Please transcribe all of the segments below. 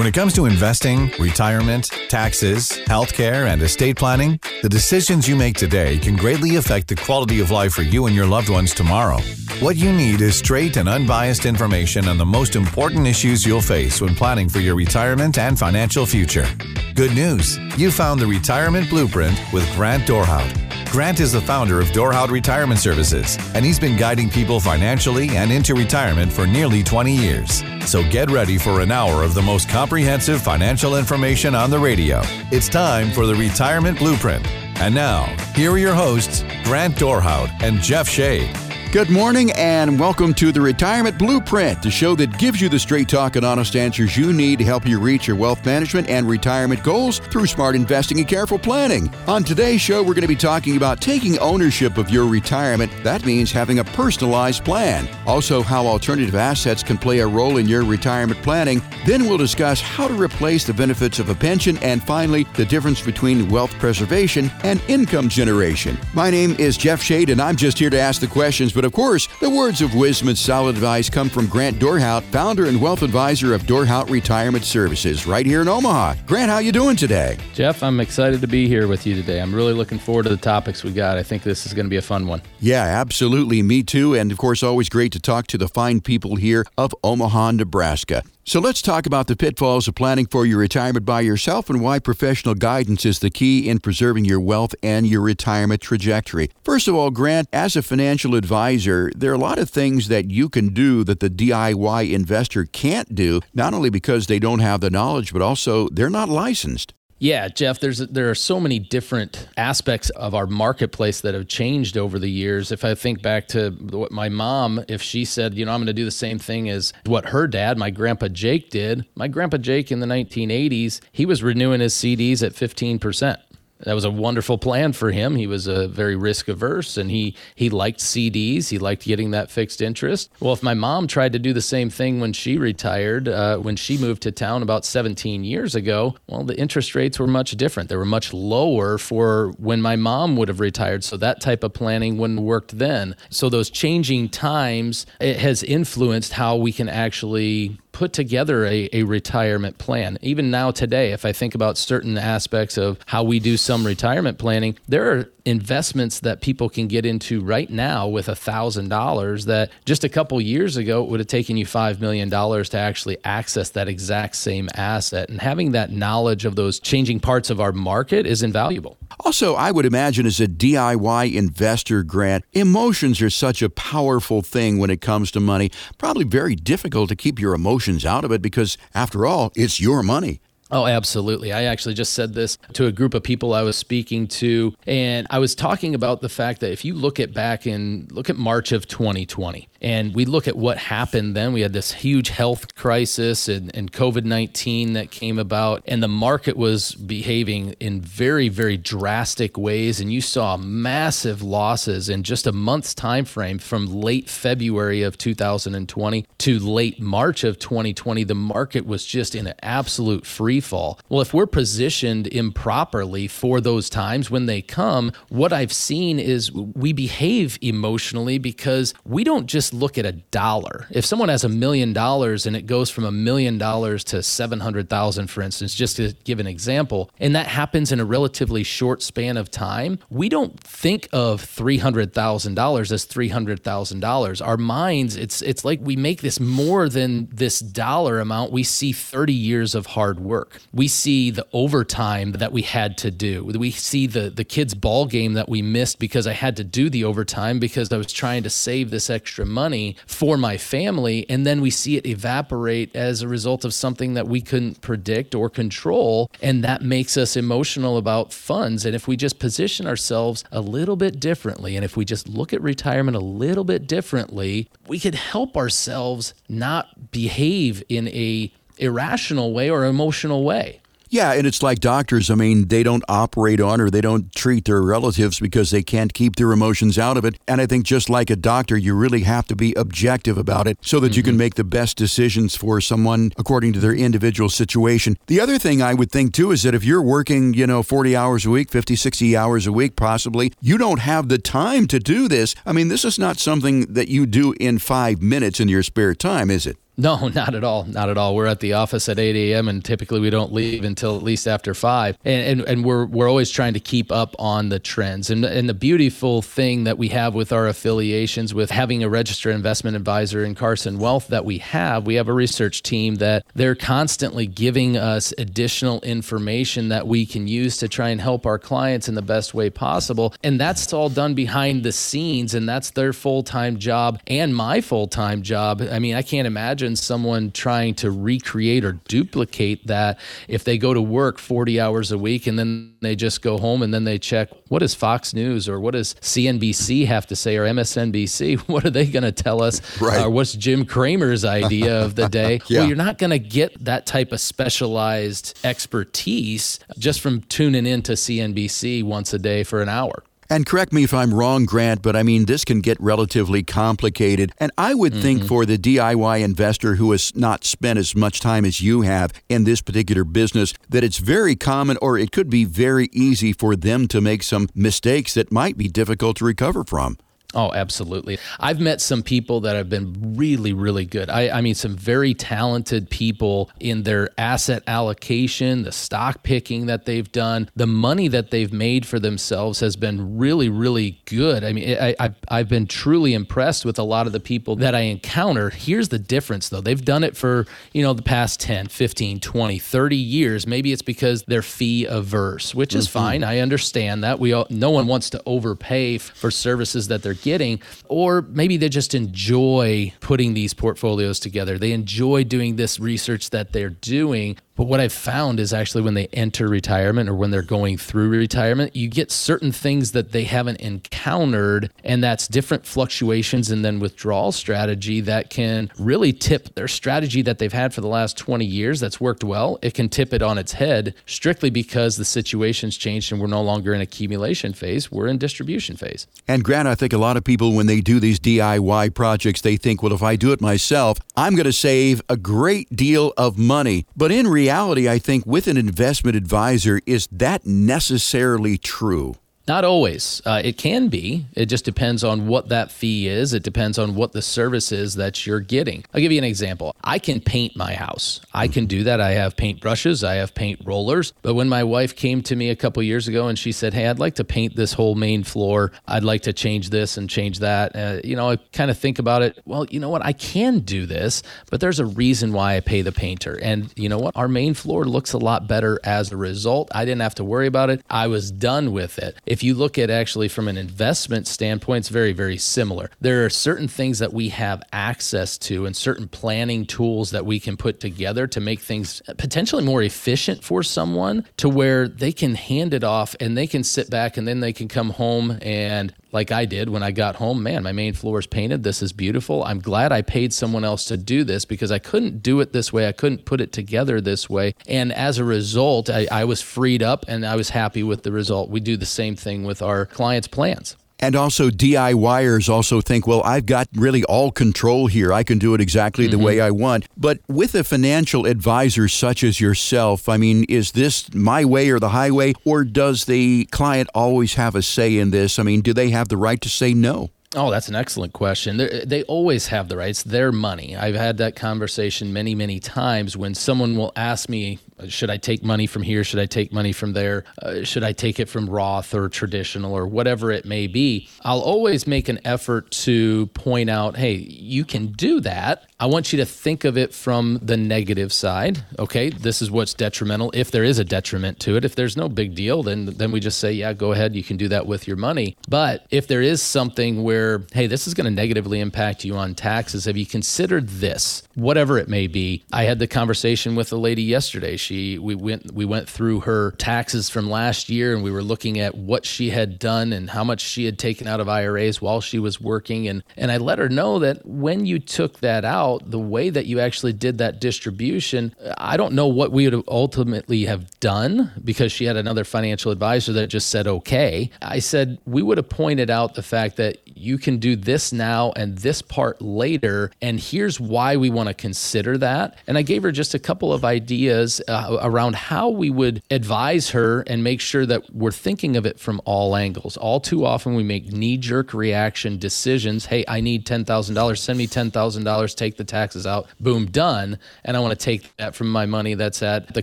When it comes to investing, retirement, taxes, healthcare, and estate planning, the decisions you make today can greatly affect the quality of life for you and your loved ones tomorrow. What you need is straight and unbiased information on the most important issues you'll face when planning for your retirement and financial future. Good news! You found the Retirement Blueprint with Grant Dorhout. Grant is the founder of Dorhout Retirement Services, and he's been guiding people financially and into retirement for nearly 20 years. So get ready for an hour of the most comprehensive financial information on the radio. It's time for the Retirement Blueprint. And now, here are your hosts, Grant Dorhout and Jeff Shade. Good morning and welcome to the Retirement Blueprint, the show that gives you the straight talk and honest answers you need to help you reach your wealth management and retirement goals through smart investing and careful planning. On today's show, we're going to be talking about taking ownership of your retirement. That means having a personalized plan. Also, how alternative assets can play a role in your retirement planning. Then we'll discuss how to replace the benefits of a pension and finally, the difference between wealth preservation and income generation. My name is Jeff Shade and I'm just here to ask the questions but of course, the words of wisdom and solid advice come from Grant Dorhout, founder and wealth advisor of Dorhout Retirement Services, right here in Omaha. Grant, how you doing today? Jeff, I'm excited to be here with you today. I'm really looking forward to the topics we got. I think this is going to be a fun one. Yeah, absolutely. Me too. And of course, always great to talk to the fine people here of Omaha, Nebraska. So let's talk about the pitfalls of planning for your retirement by yourself and why professional guidance is the key in preserving your wealth and your retirement trajectory. First of all, Grant, as a financial advisor, there are a lot of things that you can do that the DIY investor can't do, not only because they don't have the knowledge, but also they're not licensed. Yeah, Jeff, there's there are so many different aspects of our marketplace that have changed over the years. If I think back to what my mom, if she said, you know, I'm going to do the same thing as what her dad, my grandpa Jake did. My grandpa Jake in the 1980s, he was renewing his CDs at 15% that was a wonderful plan for him. He was a very risk averse and he he liked CDs. He liked getting that fixed interest. Well, if my mom tried to do the same thing when she retired, uh, when she moved to town about 17 years ago, well, the interest rates were much different. They were much lower for when my mom would have retired. So that type of planning wouldn't worked then. So those changing times it has influenced how we can actually put together a, a retirement plan. Even now, today, if I think about certain aspects of how we do some retirement planning, there are investments that people can get into right now with a thousand dollars that just a couple years ago would have taken you five million dollars to actually access that exact same asset. And having that knowledge of those changing parts of our market is invaluable. Also i would imagine as a diy investor grant emotions are such a powerful thing when it comes to money. Probably very difficult to keep your emotions out of it because after all it's your money Oh, absolutely. I actually just said this to a group of people I was speaking to, and I was talking about the fact that if you look at back in, look at March of 2020, and we look at what happened then, we had this huge health crisis and, and COVID 19 that came about, and the market was behaving in very, very drastic ways. And you saw massive losses in just a month's time frame from late February of 2020 to late March of 2020. The market was just in an absolute free Well, if we're positioned improperly for those times when they come, what I've seen is we behave emotionally because we don't just look at a dollar. If someone has a million dollars and it goes from a million dollars to 700,000 for instance, just to give an example, and that happens in a relatively short span of time, we don't think of $300,000 as $300,000. Our minds, it's it's like we make this more than this dollar amount. We see 30 years of hard work work. We see the overtime that we had to do. We see the the kids' ball game that we missed because I had to do the overtime because I was trying to save this extra money for my family. And then we see it evaporate as a result of something that we couldn't predict or control. And that makes us emotional about funds. And if we just position ourselves a little bit differently, and if we just look at retirement a little bit differently, we could help ourselves not behave in a irrational way or emotional way. Yeah, and it's like doctors. I mean, they don't operate on or they don't treat their relatives because they can't keep their emotions out of it. And I think just like a doctor, you really have to be objective about it so that mm-hmm. you can mm-hmm. make the best decisions for someone according to their individual situation. The other thing I would think too is that if you're working, you know, 40 hours a week, 50, 60 hours a week, possibly, you don't have the time to do this. I mean, this is not something that you do in five minutes in your spare time, is it? No, not at all. Not at all. We're at the office at 8 a.m. and typically we don't leave until at least after five. And, and, and we're, we're always trying to keep up on the trends. And, and the beautiful thing that we have with our affiliations, with having a registered investment advisor in Carson Wealth that we have, we have a research team that they're constantly giving us additional information that we can use to try and help our clients in the best way possible. And that's all done behind the scenes. And that's their full time job and my full time job. I mean, I can't imagine someone trying to recreate or duplicate that if they go to work 40 hours a week and then they just go home and then they check what does Fox News or what does CNBC have to say or MSNBC? What are they going to tell us? Right. Or what's Jim Cramer's idea of the day? Yeah. Well, you're not going to get that type of specialized expertise just from tuning into CNBC once a day for an hour. And correct me if I'm wrong, Grant, but I mean, this can get relatively complicated. And I would think mm-hmm. for the DIY investor who has not spent as much time as you have in this particular business, that it's very common or it could be very easy for them to make some mistakes that might be difficult to recover from. Oh, absolutely. I've met some people that have been really, really good. I, I, mean, some very talented people in their asset allocation, the stock picking that they've done, the money that they've made for themselves has been really, really good. I mean, I, I, I've been truly impressed with a lot of the people that I encounter. Here's the difference, though. They've done it for, you know, the past 10, 15, 20, 30 years. Maybe it's because they're fee averse, which is mm-hmm. fine. I understand that. We all, no one wants to overpay for services that they're getting, or maybe they just enjoy putting these portfolios together. They enjoy doing this research that they're doing. But what I've found is actually when they enter retirement or when they're going through retirement, you get certain things that they haven't encountered, and that's different fluctuations and then withdrawal strategy that can really tip their strategy that they've had for the last 20 years that's worked well. It can tip it on its head strictly because the situation's changed and we're no longer in accumulation phase, we're in distribution phase. And Grant, I think a lot of people, when they do these DIY projects, they think, well, if I do it myself, I'm going to save a great deal of money. But in reality, I think with an investment advisor, is that necessarily true? Not always. Uh, it can be. It just depends on what that fee is. It depends on what the service is that you're getting. I'll give you an example. I can paint my house. I can do that. I have paint brushes. I have paint rollers. But when my wife came to me a couple years ago and she said, "Hey, I'd like to paint this whole main floor. I'd like to change this and change that," uh, you know, I kind of think about it. Well, you know what? I can do this, but there's a reason why I pay the painter. And you know what? Our main floor looks a lot better as a result. I didn't have to worry about it. I was done with it. If you look at actually from an investment standpoint, it's very, very similar. There are certain things that we have access to and certain planning tools that we can put together to make things potentially more efficient for someone to where they can hand it off and they can sit back and then they can come home and like I did when I got home, man, my main floor is painted. This is beautiful. I'm glad I paid someone else to do this because I couldn't do it this way. I couldn't put it together this way. And as a result, I, I was freed up and I was happy with the result. We do the same thing with our clients' plans. And also, DIYers also think, well, I've got really all control here. I can do it exactly the way mm-hmm. I want. But with a financial advisor such as yourself, I mean, is this my way or the highway? Or does the client always have a say in this? I mean, do they have the right to say no? Oh, that's an excellent question. They're, they always have the rights. Their money. I've had that conversation many, many times when someone will ask me, should I take money from here? Should I take money from there? Uh, should I take it from Roth or traditional or whatever it may be? I'll always make an effort to point out, hey, you can do that. I want you to think of it from the negative side. Okay, this is what's detrimental. If there is a detriment to it, if there's no big deal, then then we just say, yeah, go ahead, you can do that with your money. But if there is something where, hey, this is going to negatively impact you on taxes, have you considered this? Whatever it may be. I had the conversation with a lady yesterday. She we went we went through her taxes from last year and we were looking at what she had done and how much she had taken out of IRAs while she was working and and I let her know that when you took that out the way that you actually did that distribution, I don't know what we would ultimately have done because she had another financial advisor that just said, okay. I said, we would have pointed out the fact that you can do this now and this part later. And here's why we want to consider that. And I gave her just a couple of ideas uh, around how we would advise her and make sure that we're thinking of it from all angles. All too often, we make knee jerk reaction decisions. Hey, I need $10,000. Send me $10,000. Take the taxes out, boom, done. And I want to take that from my money that's at the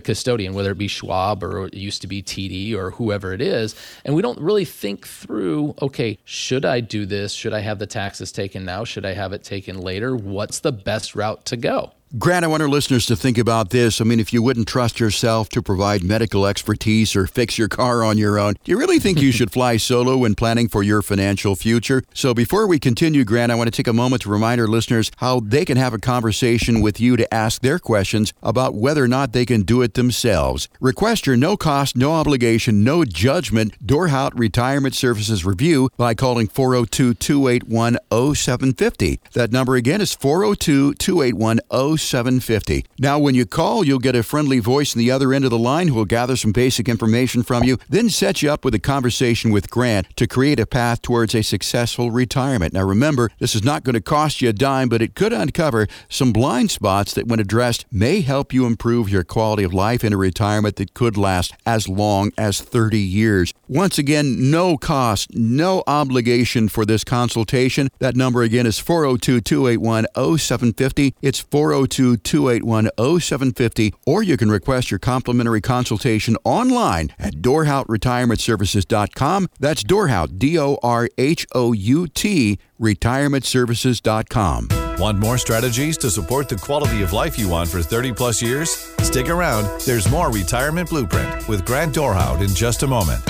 custodian, whether it be Schwab or it used to be TD or whoever it is. And we don't really think through, okay, should I do this? Should I have the taxes taken now? Should I have it taken later? What's the best route to go? Grant, I want our listeners to think about this. I mean, if you wouldn't trust yourself to provide medical expertise or fix your car on your own, do you really think you should fly solo when planning for your financial future? So before we continue, Grant, I want to take a moment to remind our listeners how they can have a conversation with you to ask their questions about whether or not they can do it themselves. Request your no cost, no obligation, no judgment Dorhout Retirement Services review by calling 402 281 0750. That number again is 402 281 0750. Now, when you call, you'll get a friendly voice on the other end of the line who will gather some basic information from you, then set you up with a conversation with Grant to create a path towards a successful retirement. Now, remember, this is not going to cost you a dime, but it could uncover some blind spots that, when addressed, may help you improve your quality of life in a retirement that could last as long as 30 years. Once again, no cost, no obligation for this consultation. That number again is 402 281 0750. It's 402 281 0750, or you can request your complimentary consultation online at DorhoutRetirementServices.com. That's Dorhout, D O R H O U T, retirementservices.com. Want more strategies to support the quality of life you want for 30 plus years? Stick around. There's more Retirement Blueprint with Grant Dorhout in just a moment.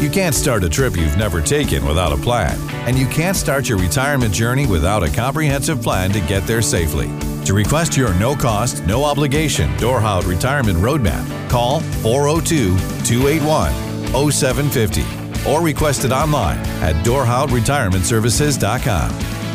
You can't start a trip you've never taken without a plan, and you can't start your retirement journey without a comprehensive plan to get there safely. To request your no cost, no obligation Dorhout Retirement Roadmap, call 402 281 0750 or request it online at DorhoutRetirementServices.com.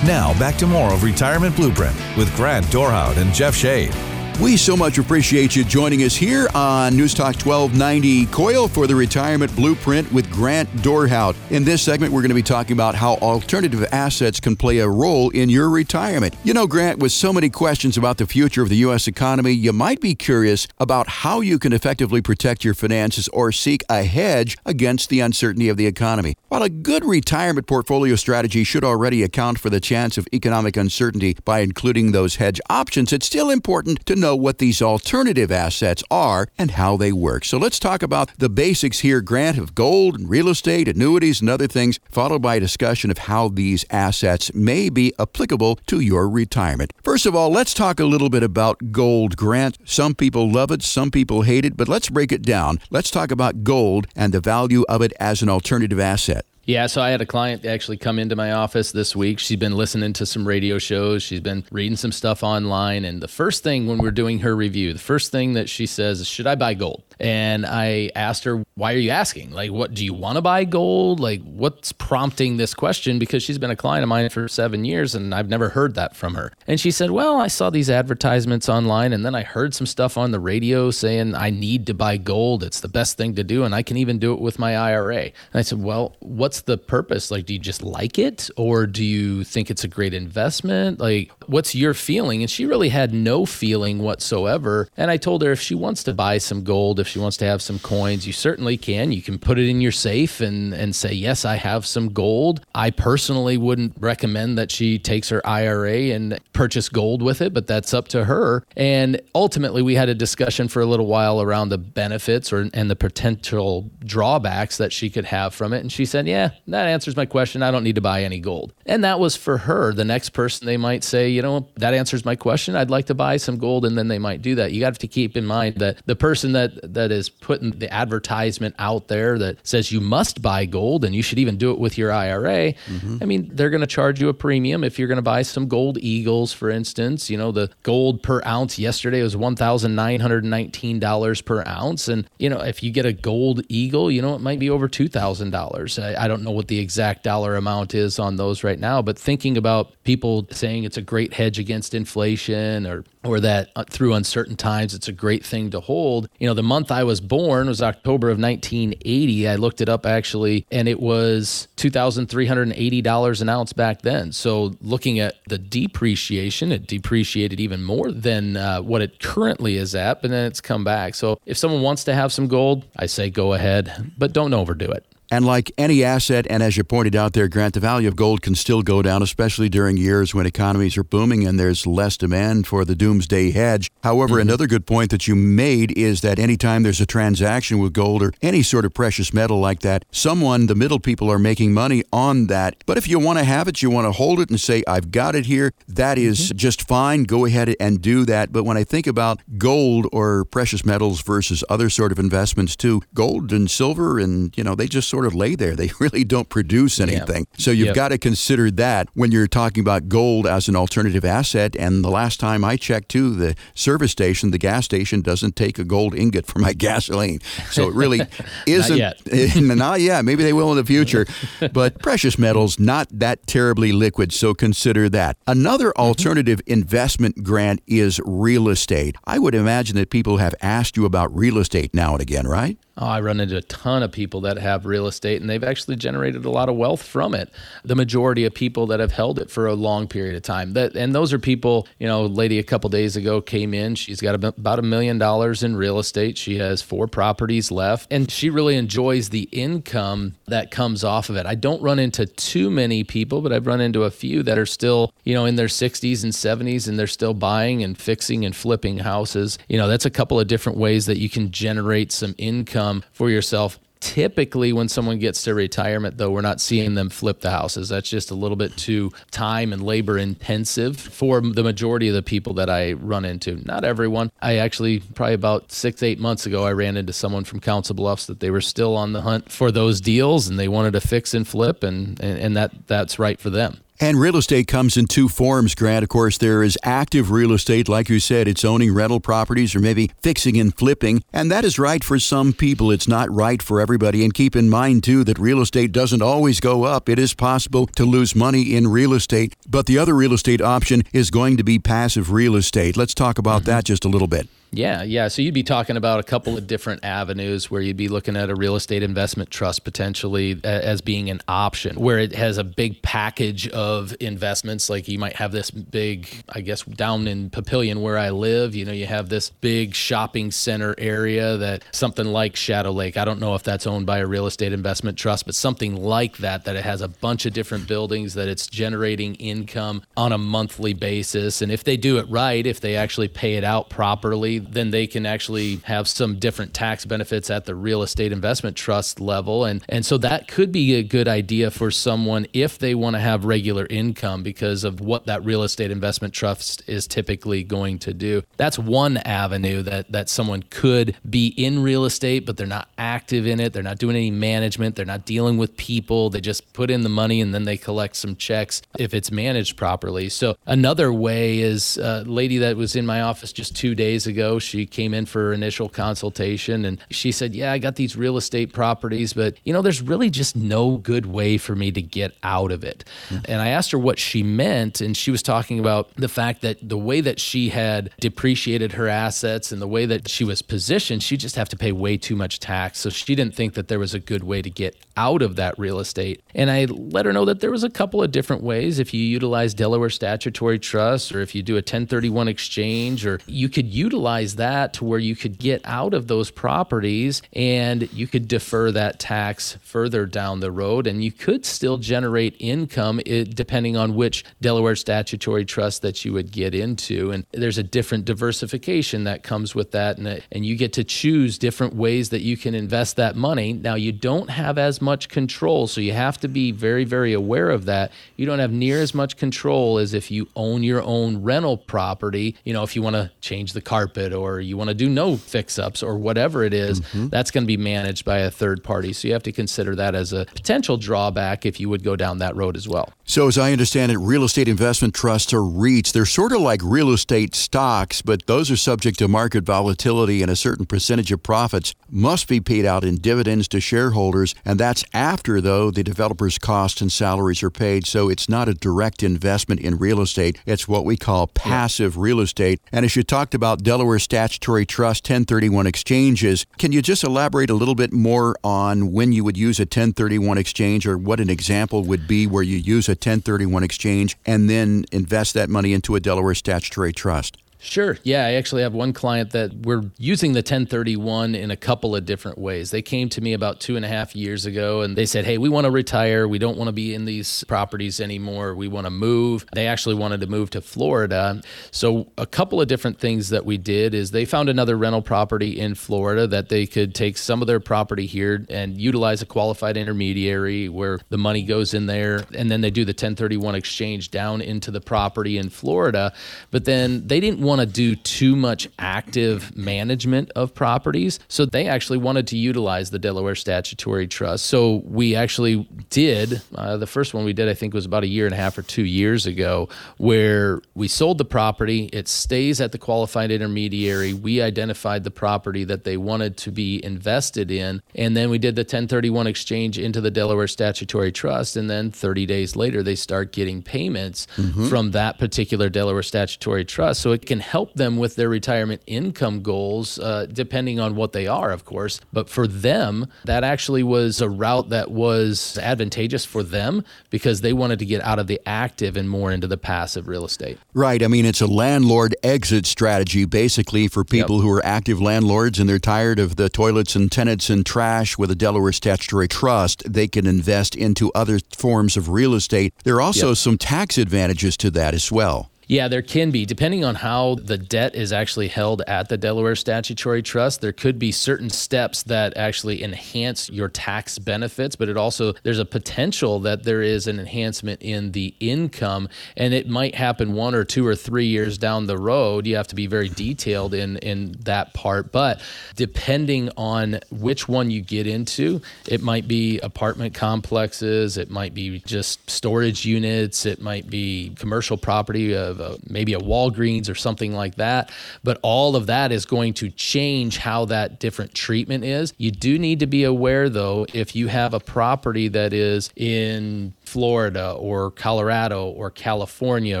Now, back to more of Retirement Blueprint with Grant Dorhout and Jeff Shade. We so much appreciate you joining us here on News Talk 1290 KOIL for the Retirement Blueprint with Grant Dorhout. In this segment, we're going to be talking about how alternative assets can play a role in your retirement. You know, Grant, with so many questions about the future of the U.S. economy, you might be curious about how you can effectively protect your finances or seek a hedge against the uncertainty of the economy. While a good retirement portfolio strategy should already account for the chance of economic uncertainty by including those hedge options, it's still important to know what these alternative assets are and how they work. So let's talk about the basics here, Grant, of gold and real estate, annuities, and other things, followed by a discussion of how these assets may be applicable to your retirement. First of all, let's talk a little bit about gold, Grant. Some people love it, some people hate it, but let's break it down. Let's talk about gold and the value of it as an alternative asset. Yeah, so I had a client actually come into my office this week. She's been listening to some radio shows, she's been reading some stuff online. And the first thing when we're doing her review, the first thing that she says is, Should I buy gold? And I asked her, Why are you asking? Like, what do you want to buy gold? Like, what's prompting this question? Because she's been a client of mine for seven years and I've never heard that from her. And she said, Well, I saw these advertisements online and then I heard some stuff on the radio saying I need to buy gold. It's the best thing to do. And I can even do it with my IRA. And I said, Well, what what's the purpose? Like, do you just like it or do you think it's a great investment? Like, what's your feeling? And she really had no feeling whatsoever. And I told her if she wants to buy some gold, if she wants to have some coins, you certainly can. You can put it in your safe and, and say, yes, I have some gold. I personally wouldn't recommend that she takes her IRA and purchase gold with it, but that's up to her. And ultimately, we had a discussion for a little while around the benefits or and the potential drawbacks that she could have from it. And she said, yeah, yeah, that answers my question. I don't need to buy any gold. And that was for her. The next person, they might say, you know, that answers my question. I'd like to buy some gold. And then they might do that. You got to keep in mind that the person that, that is putting the advertisement out there that says you must buy gold and you should even do it with your IRA, mm-hmm. I mean, they're going to charge you a premium if you're going to buy some gold eagles, for instance. You know, the gold per ounce yesterday was $1,919 per ounce. And, you know, if you get a gold eagle, you know, it might be over $2,000. I, I don't know what the exact dollar amount is on those right now, but thinking about people saying it's a great hedge against inflation or or that uh, through uncertain times it's a great thing to hold. You know, the month I was born was October of 1980. I looked it up actually, and it was $2,380 an ounce back then. So looking at the depreciation, it depreciated even more than uh, what it currently is at, but then it's come back. So if someone wants to have some gold, I say go ahead, but don't overdo it. And like any asset, and as you pointed out there, Grant, the value of gold can still go down, especially during years when economies are booming and there's less demand for the doomsday hedge. However, mm-hmm. another good point that you made is that anytime there's a transaction with gold or any sort of precious metal like that, someone, the middle people, are making money on that. But if you want to have it, you want to hold it and say, I've got it here, that is mm-hmm. just fine. Go ahead and do that. But when I think about gold or precious metals versus other sort of investments too, gold and silver and, you know, they just sort of lay there. They really don't produce anything. Yeah. So you've yep. got to consider that when you're talking about gold as an alternative asset. And the last time I checked too, the service station, the gas station doesn't take a gold ingot for my gasoline. So it really isn't. not yet. not yet. Maybe they will in the future. but precious metals, not that terribly liquid. So consider that. Another mm-hmm. alternative mm-hmm. investment grant is real estate. I would imagine that people have asked you about real estate now and again, right? Oh, I run into a ton of people that have real estate and they've actually generated a lot of wealth from it. The majority of people that have held it for a long period of time. That and those are people, you know, lady a couple days ago came in, she's got about a million dollars in real estate. She has four properties left and she really enjoys the income that comes off of it. I don't run into too many people, but I've run into a few that are still, you know, in their 60s and 70s and they're still buying and fixing and flipping houses. You know, that's a couple of different ways that you can generate some income income for yourself. Typically, when someone gets to retirement, though, we're not seeing them flip the houses. That's just a little bit too time and labor intensive for the majority of the people that I run into. Not everyone. I actually, probably about six, eight months ago, I ran into someone from Council Bluffs that they were still on the hunt for those deals and they wanted to fix and flip, and, and, and that, that's right for them. And real estate comes in two forms, Grant. Of course, there is active real estate, like you said, it's owning rental properties or maybe fixing and flipping. And that is right for some people. It's not right for everybody. And keep in mind, too, that real estate doesn't always go up. It is possible to lose money in real estate. But the other real estate option is going to be passive real estate. Let's talk about mm-hmm. that just a little bit. Yeah, yeah. So you'd be talking about a couple of different avenues where you'd be looking at a real estate investment trust potentially as being an option, where it has a big package of investments. Like you might have this big, I guess, down in Papillion where I live, you know, you have this big shopping center area that something like Shadow Lake. I don't know if that's owned by a real estate investment trust, but something like that, that it has a bunch of different buildings, that it's generating income on a monthly basis. And if they do it right, if they actually pay it out properly, then they can actually have some different tax benefits at the real estate investment trust level. And, and so that could be a good idea for someone if they want to have regular income because of what that real estate investment trust is typically going to do. That's one avenue that, that someone could be in real estate, but they're not active in it. They're not doing any management. They're not dealing with people. They just put in the money and then they collect some checks if it's managed properly. So another way is a lady that was in my office just two days ago she came in for initial consultation and she said, Yeah, I got these real estate properties, but you know, there's really just no good way for me to get out of it. Mm-hmm. And I asked her what she meant, and she was talking about the fact that the way that she had depreciated her assets and the way that she was positioned, she just have to pay way too much tax. So she didn't think that there was a good way to get out of that real estate. And I let her know that there was a couple of different ways. If you utilize Delaware statutory trust or if you do a 1031 exchange, or you could utilize that to where you could get out of those properties and you could defer that tax further down the road and you could still generate income eh, depending on which Delaware statutory trust that you would get into. And there's a different diversification that comes with that. And, and you get to choose different ways that you can invest that money. Now, you don't have as much control, so you have to be very, very aware of that. You don't have near as much control as if you own your own rental property. You know, if you want to change the carpet it or you want to do no fix ups or whatever it is, mm-hmm. that's going to be managed by a third party. So you have to consider that as a potential drawback if you would go down that road as well. So, as I understand it, real estate investment trusts are REITs. They're sort of like real estate stocks, but those are subject to market volatility and a certain percentage of profits must be paid out in dividends to shareholders. And that's after, though, the developer's costs and salaries are paid. So, it's not a direct investment in real estate. It's what we call passive real estate. And as you talked about Delaware Statutory Trust 1031 exchanges. Can you just elaborate a little bit more on when you would use a 1031 exchange or what an example would be where you use a 1031 exchange and then invest that money into a Delaware Statutory Trust? Sure. Yeah, I actually have one client that we're using the 1031 in a couple of different ways. They came to me about two and a half years ago and they said, Hey, we want to retire. We don't want to be in these properties anymore. We want to move. They actually wanted to move to Florida. So, a couple of different things that we did is they found another rental property in Florida that they could take some of their property here and utilize a qualified intermediary where the money goes in there. And then they do the 1031 exchange down into the property in Florida. But then they didn't want want to do too much active management of properties. So they actually wanted to utilize the Delaware Statutory Trust. So we actually did. Uh, the first one we did, I think, was about a year and a half or two years ago, where we sold the property. It stays at the qualified intermediary. We identified the property that they wanted to be invested in. And then we did the 1031 exchange into the Delaware Statutory Trust. And then 30 days later, they start getting payments mm-hmm. from that particular Delaware Statutory Trust. So it can help them with their retirement income goals, uh, depending on what they are, of course. But for them, that actually was a route that was advantageous for them because they wanted to get out of the active and more into the passive real estate. Right. I mean, it's a landlord exit strategy basically for people yep. who are active landlords and they're tired of the toilets and tenants and trash with a Delaware statutory trust. They can invest into other forms of real estate. There are also yep. some tax advantages to that as well. Yeah, there can be. Depending on how the debt is actually held at the Delaware Statutory Trust, there could be certain steps that actually enhance your tax benefits, but it also, there's a potential that there is an enhancement in the income, and it might happen one or two or three years down the road. You have to be very detailed in, in that part. But depending on which one you get into, it might be apartment complexes, it might be just storage units, it might be commercial property uh, of a, maybe a Walgreens or something like that. But all of that is going to change how that different treatment is. You do need to be aware, though, if you have a property that is in Florida or Colorado or California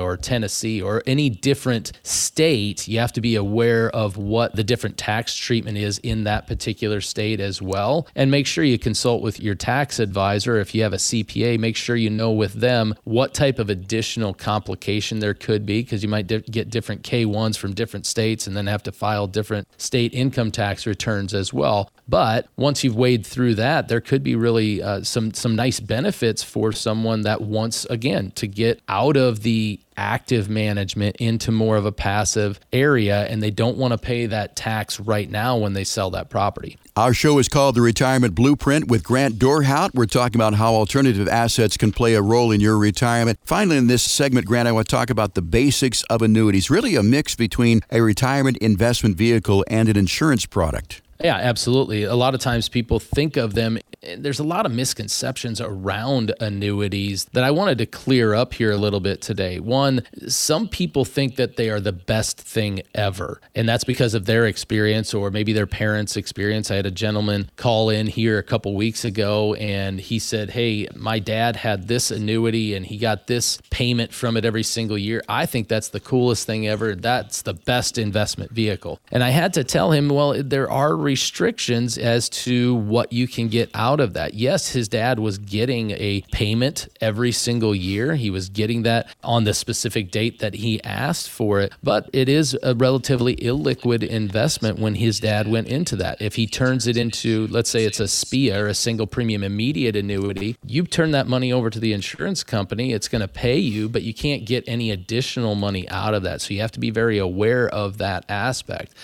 or Tennessee or any different state, you have to be aware of what the different tax treatment is in that particular state as well. And make sure you consult with your tax advisor. If you have a CPA, make sure you know with them what type of additional complication there could be because you might di- get different K1s from different states and then have to file different state income tax returns as well. But once you've waded through that, there could be really uh, some some nice benefits for someone that wants again to get out of the active management into more of a passive area and they don't want to pay that tax right now when they sell that property. Our show is called The Retirement Blueprint with Grant Dorhout. We're talking about how alternative assets can play a role in your retirement. Finally, in this segment, Grant, I want to talk about the basics of annuities, really a mix between a retirement investment vehicle and an insurance product. Yeah, absolutely. A lot of times people think of them, there's a lot of misconceptions around annuities that I wanted to clear up here a little bit today. One, some people think that they are the best thing ever, and that's because of their experience or maybe their parents' experience. I had a gentleman call in here a couple weeks ago and he said, Hey, my dad had this annuity and he got this payment from it every single year. I think that's the coolest thing ever. That's the best investment vehicle. And I had to tell him, Well, there are restrictions as to what you can get out of that. Yes, his dad was getting a payment every single year. He was getting that on the specific date that he asked for it, but it is a relatively illiquid investment when his dad went into that. If he turns it into, let's say it's a SPIA or a single premium immediate annuity, you turn that money over to the insurance company, it's going to pay you, but you can't get any additional money out of that. So you have to be very aware of that aspect.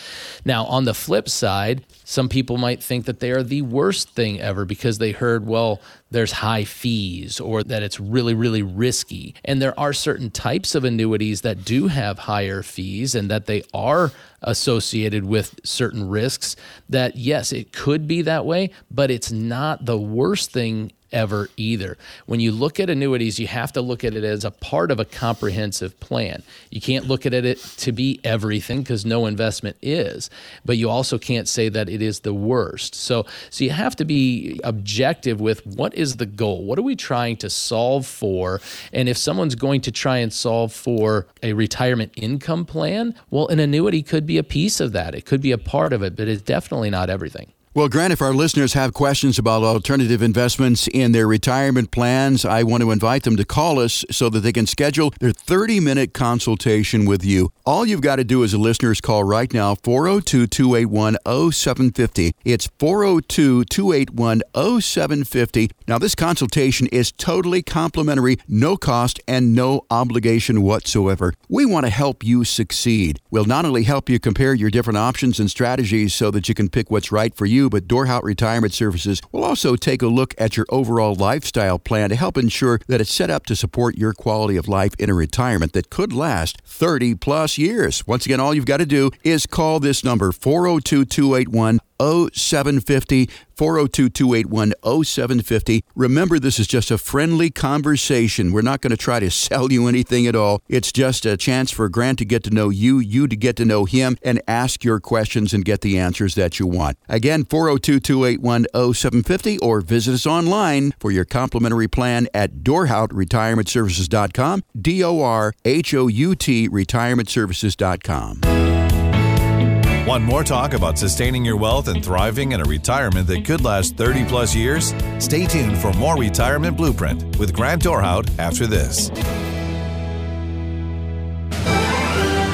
Now, on the flip side, some people might think that they are the worst thing ever because they heard, well, there's high fees or that it's really, really risky. And there are certain types of annuities that do have higher fees and that they are associated with certain risks. That, yes, it could be that way, but it's not the worst thing ever either. When you look at annuities, you have to look at it as a part of a comprehensive plan. You can't look at it to be everything because no investment is, but you also can't say that it is the worst. So so you have to be objective with what is the goal? What are we trying to solve for? And if someone's going to try and solve for a retirement income plan, well an annuity could be a piece of that. It could be a part of it, but it's definitely not everything. Well, Grant, if our listeners have questions about alternative investments in their retirement plans, I want to invite them to call us so that they can schedule their 30 minute consultation with you. All you've got to do is a listener's call right now 402 281 0750. It's 402 281 0750. Now, this consultation is totally complimentary, no cost, and no obligation whatsoever. We want to help you succeed. We'll not only help you compare your different options and strategies so that you can pick what's right for but Dorhout Retirement Services will also take a look at your overall lifestyle plan to help ensure that it's set up to support your quality of life in a retirement that could last 30 plus years. Once again, all you've got to do is call this number 402 281 0750 402 281 0750. Remember, this is just a friendly conversation. We're not going to try to sell you anything at all. It's just a chance for Grant to get to know you, you to get to know him, and ask your questions and get the answers that you want. Again, 402 281 0750 or visit us online for your complimentary plan at DorhoutRetirementServices.com. D O R H O U T RetirementServices.com. Want more talk about sustaining your wealth and thriving in a retirement that could last 30 plus years? Stay tuned for more Retirement Blueprint with Grant Dorhout after this.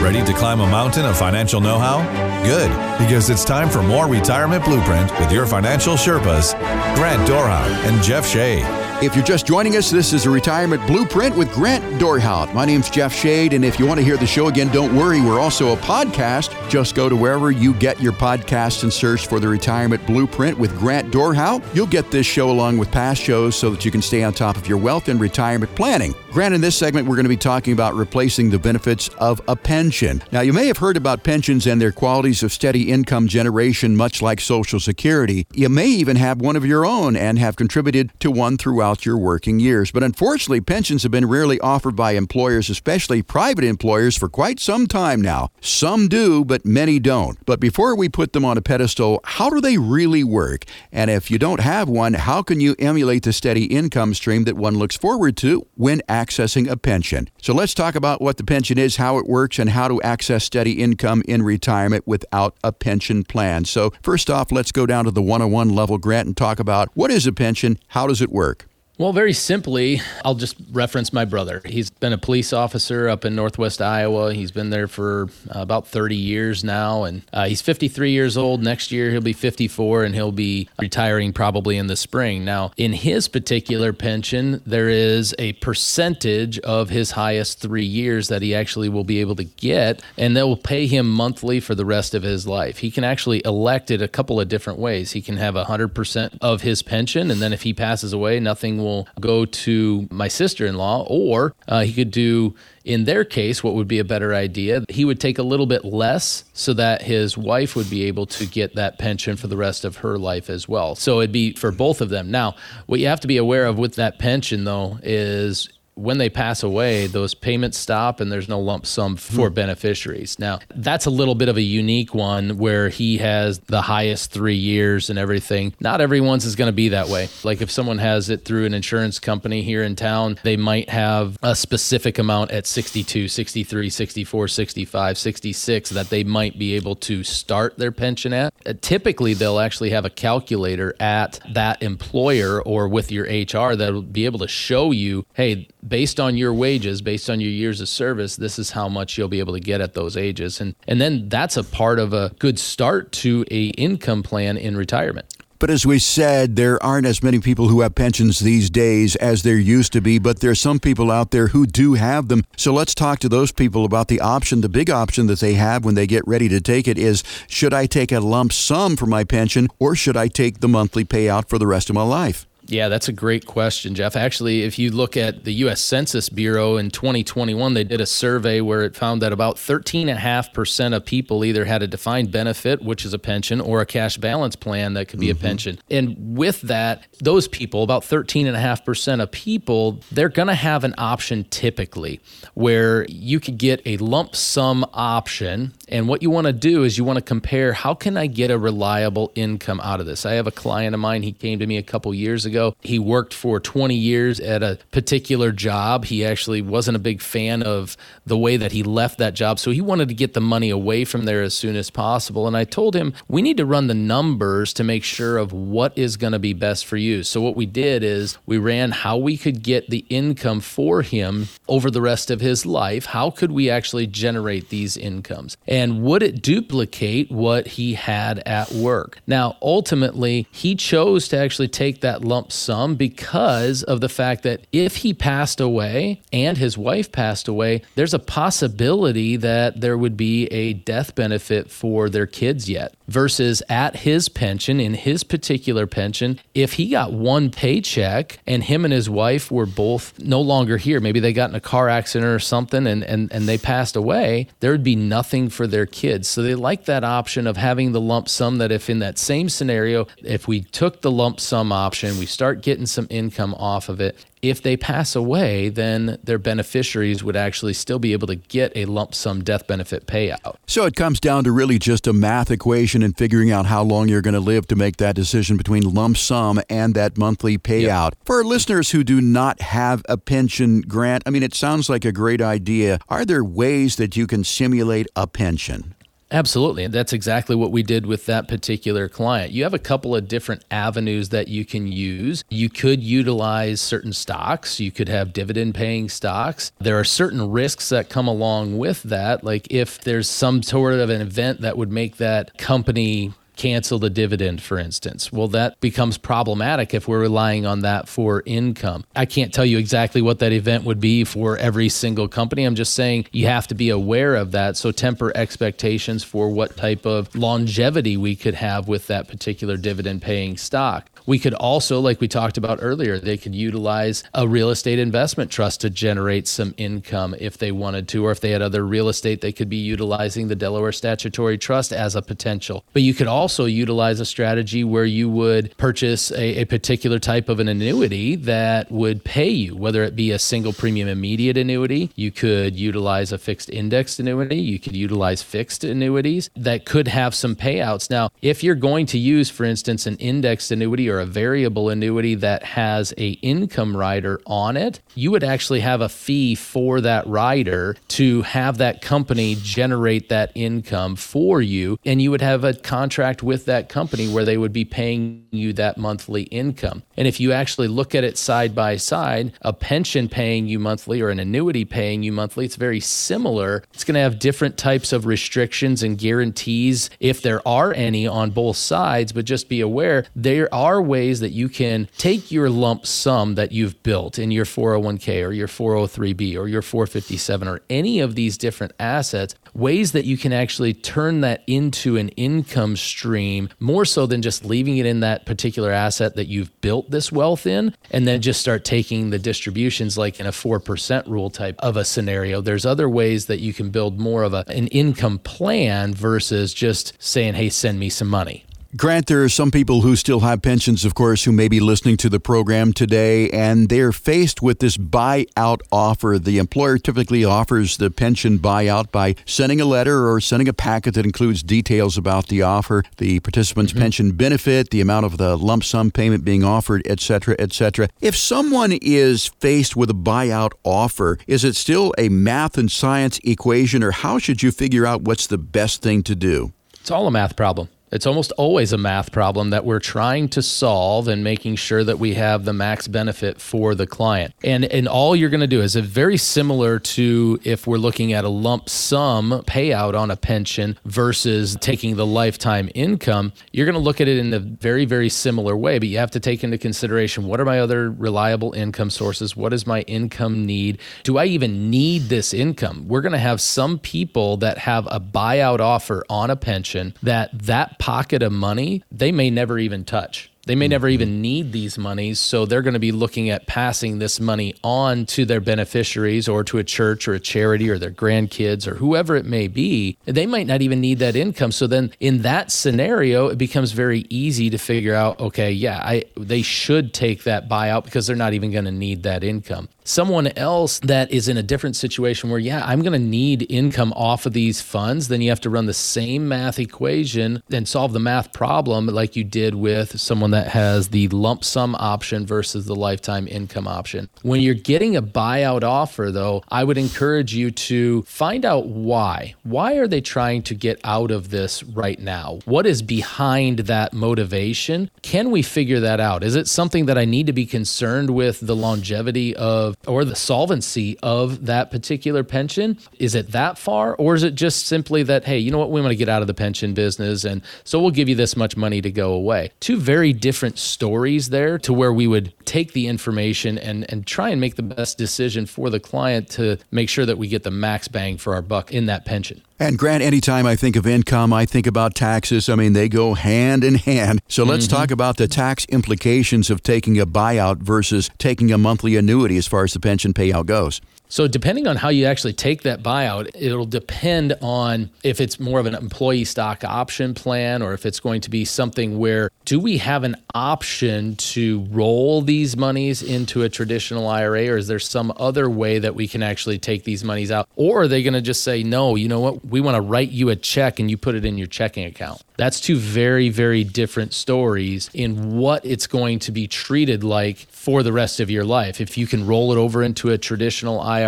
Ready to climb a mountain of financial know how? Good, because it's time for more Retirement Blueprint with your financial Sherpas, Grant Dorhout and Jeff Shade. If you're just joining us, this is a retirement blueprint with Grant Dorhout. My name's Jeff Shade, and if you want to hear the show again, don't worry. We're also a podcast. Just go to wherever you get your podcasts and search for the retirement blueprint with Grant Dorhout. You'll get this show along with past shows so that you can stay on top of your wealth and retirement planning. Grant, in this segment, we're going to be talking about replacing the benefits of a pension. Now, you may have heard about pensions and their qualities of steady income generation, much like Social Security. You may even have one of your own and have contributed to one throughout throughout your working years. But unfortunately, pensions have been rarely offered by employers, especially private employers, for quite some time now. Some do, but many don't. But before we put them on a pedestal, how do they really work? And if you don't have one, how can you emulate the steady income stream that one looks forward to when accessing a pension? So let's talk about what the pension is, how it works, and how to access steady income in retirement without a pension plan. So, first off, let's go down to the 101 level, Grant, and talk about what is a pension? How does it work? Well, very simply, I'll just reference my brother. He's been a police officer up in Northwest Iowa. He's been there for uh, about 30 years now, and uh, he's 53 years old. Next year, he'll be 54, and he'll be retiring probably in the spring. Now, in his particular pension, there is a percentage of his highest three years that he actually will be able to get, and they will pay him monthly for the rest of his life. He can actually elect it a couple of different ways. He can have 100% of his pension, and then if he passes away, nothing will go to my sister in law, or uh, he could do, in their case, what would be a better idea. He would take a little bit less so that his wife would be able to get that pension for the rest of her life as well. So it'd be for both of them. Now, what you have to be aware of with that pension, though, is when they pass away, those payments stop and there's no lump sum for hmm. beneficiaries. Now, that's a little bit of a unique one where he has the highest three years and everything. Not everyone's is going to be that way. Like if someone has it through an insurance company here in town, they might have a specific amount at 62, 63, 64, 65, 66 that they might be able to start their pension at. Uh, typically, they'll actually have a calculator at that employer or with your HR that'll be able to show you, hey, based on your wages, based on your years of service, this is how much you'll be able to get at those ages. And and then that's a part of a good start to a income plan in retirement. But as we said, there aren't as many people who have pensions these days as there used to be, but there's some people out there who do have them. So let's talk to those people about the option. The big option that they have when they get ready to take it is should I take a lump sum for my pension or should I take the monthly payout for the rest of my life? Yeah, that's a great question, Jeff. Actually, if you look at the U.S. Census Bureau in 2021, they did a survey where it found that about 13.5% of people either had a defined benefit, which is a pension, or a cash balance plan that could be mm-hmm. a pension. And with that, those people, about 13.5% of people, they're going to have an option typically where you could get a lump sum option And what you want to do is you want to compare how can I get a reliable income out of this? I have a client of mine, he came to me a couple years ago. He worked for 20 years at a particular job. He actually wasn't a big fan of the way that he left that job. So he wanted to get the money away from there as soon as possible. And I told him, we need to run the numbers to make sure of what is going to be best for you. So what we did is we ran how we could get the income for him over the rest of his life. How could we actually generate these incomes? And would it duplicate what he had at work? Now, ultimately, he chose to actually take that lump sum because of the fact that if he passed away and his wife passed away, there's a possibility that there would be a death benefit for their kids yet. Versus at his pension, in his particular pension, if he got one paycheck and him and his wife were both no longer here, maybe they got in a car accident or something and, and, and they passed away, there would be nothing for their kids. So they like that option of having the lump sum that if in that same scenario, if we took the lump sum option, we start getting some income off of it, if they pass away, then their beneficiaries would actually still be able to get a lump sum death benefit payout. So it comes down to really just a math equation and figuring out how long you're going to live to make that decision between lump sum and that monthly payout. Yep. For listeners who do not have a pension grant, I mean, it sounds like a great idea. Are there ways that you can simulate a pension? Absolutely. And that's exactly what we did with that particular client. You have a couple of different avenues that you can use. You could utilize certain stocks, you could have dividend paying stocks. There are certain risks that come along with that. Like if there's some sort of an event that would make that company cancel the dividend, for instance. Well, that becomes problematic if we're relying on that for income. I can't tell you exactly what that event would be for every single company. I'm just saying you have to be aware of that. So temper expectations for what type of longevity we could have with that particular dividend paying stock. We could also, like we talked about earlier, they could utilize a real estate investment trust to generate some income if they wanted to, or if they had other real estate, they could be utilizing the Delaware Statutory Trust as a potential. But you could also utilize a strategy where you would purchase a, a particular type of an annuity that would pay you, whether it be a single premium immediate annuity, you could utilize a fixed indexed annuity, you could utilize fixed annuities that could have some payouts. Now, if you're going to use, for instance, an indexed annuity or a variable annuity that has a income rider on it, you would actually have a fee for that rider to have that company generate that income for you and you would have a contract with that company where they would be paying you that monthly income. And if you actually look at it side by side, a pension paying you monthly or an annuity paying you monthly, it's very similar. It's going to have different types of restrictions and guarantees if there are any on both sides, but just be aware there are ways that you can take your lump sum that you've built in your 401k or your 403b or your 457 or any of these different assets, ways that you can actually turn that into an income stream more so than just leaving it in that particular asset that you've built this wealth in and then just start taking the distributions like in a 4% rule type of a scenario. There's other ways that you can build more of a, an income plan versus just saying, hey, send me some money. Grant, there are some people who still have pensions, of course, who may be listening to the program today, and they're faced with this buyout offer. The employer typically offers the pension buyout by sending a letter or sending a packet that includes details about the offer, the participant's mm-hmm. pension benefit, the amount of the lump sum payment being offered, etc., etc. If someone is faced with a buyout offer, is it still a math and science equation, or how should you figure out what's the best thing to do? It's all a math problem. It's almost always a math problem that we're trying to solve and making sure that we have the max benefit for the client. And and all you're going to do is very similar to if we're looking at a lump sum payout on a pension versus taking the lifetime income, you're going to look at it in a very very similar way, but you have to take into consideration what are my other reliable income sources? What is my income need? Do I even need this income? We're going to have some people that have a buyout offer on a pension that that pocket of money they may never even touch. They may never even need these monies, so they're going to be looking at passing this money on to their beneficiaries or to a church or a charity or their grandkids or whoever it may be. They might not even need that income. So then in that scenario, it becomes very easy to figure out, okay, yeah, I they should take that buyout because they're not even going to need that income. Someone else that is in a different situation where, yeah, I'm going to need income off of these funds, then you have to run the same math equation and solve the math problem like you did with someone that has the lump sum option versus the lifetime income option. When you're getting a buyout offer, though, I would encourage you to find out why. Why are they trying to get out of this right now? What is behind that motivation? Can we figure that out? Is it something that I need to be concerned with the longevity of or the solvency of that particular pension? Is it that far? Or is it just simply that, hey, you know what, we want to get out of the pension business and so we'll give you this much money to go away? Two very different stories there to where we would take the information and, and try and make the best decision for the client to make sure that we get the max bang for our buck in that pension. And Grant, anytime I think of income, I think about taxes. I mean, they go hand in hand. So let's mm-hmm. talk about the tax implications of taking a buyout versus taking a monthly annuity as far as the pension payout goes. So, depending on how you actually take that buyout, it'll depend on if it's more of an employee stock option plan or if it's going to be something where do we have an option to roll these monies into a traditional IRA or is there some other way that we can actually take these monies out? Or are they going to just say, no, you know what? We want to write you a check and you put it in your checking account. That's two very, very different stories in what it's going to be treated like for the rest of your life. If you can roll it over into a traditional IRA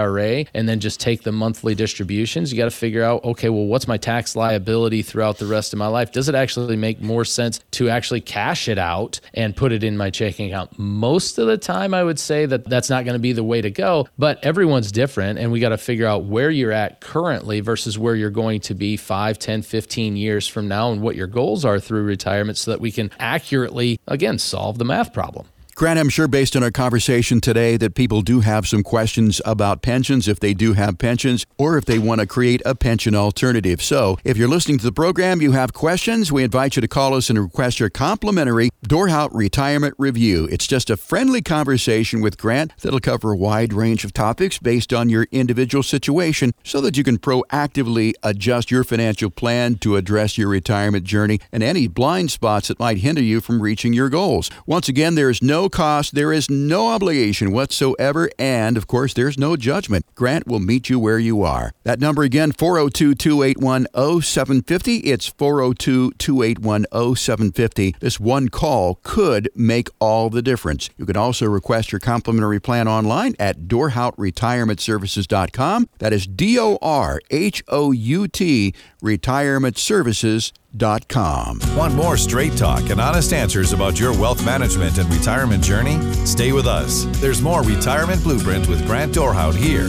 and then just take the monthly distributions, you got to figure out okay, well, what's my tax liability throughout the rest of my life? Does it actually make more sense to actually cash it out and put it in my checking account? Most of the time, I would say that that's not going to be the way to go, but everyone's different and we got to figure out where you're at currently versus where you're going to be 5, 10, 15 years from now and what your goals are through retirement so that we can accurately, again, solve the math problem. Grant, I'm sure based on our conversation today that people do have some questions about pensions, if they do have pensions, or if they want to create a pension alternative. So, if you're listening to the program, you have questions, we invite you to call us and request your complimentary Dorhout Retirement Review. It's just a friendly conversation with Grant that'll cover a wide range of topics based on your individual situation so that you can proactively adjust your financial plan to address your retirement journey and any blind spots that might hinder you from reaching your goals. Once again, there is no cost, there is no obligation whatsoever, and of course, there's no judgment. Grant will meet you where you are. That number again, 402 281 0750. It's 402 281 0750. This one call could make all the difference. You can also request your complimentary plan online at dorhoutretirementservices.com. That is D O R H O U T retirementservices.com Want more straight talk and honest answers about your wealth management and retirement journey? Stay with us. There's more Retirement Blueprint with Grant Dorhout here.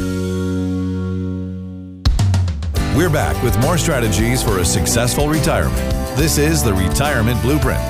We're back with more strategies for a successful retirement. This is the Retirement Blueprint.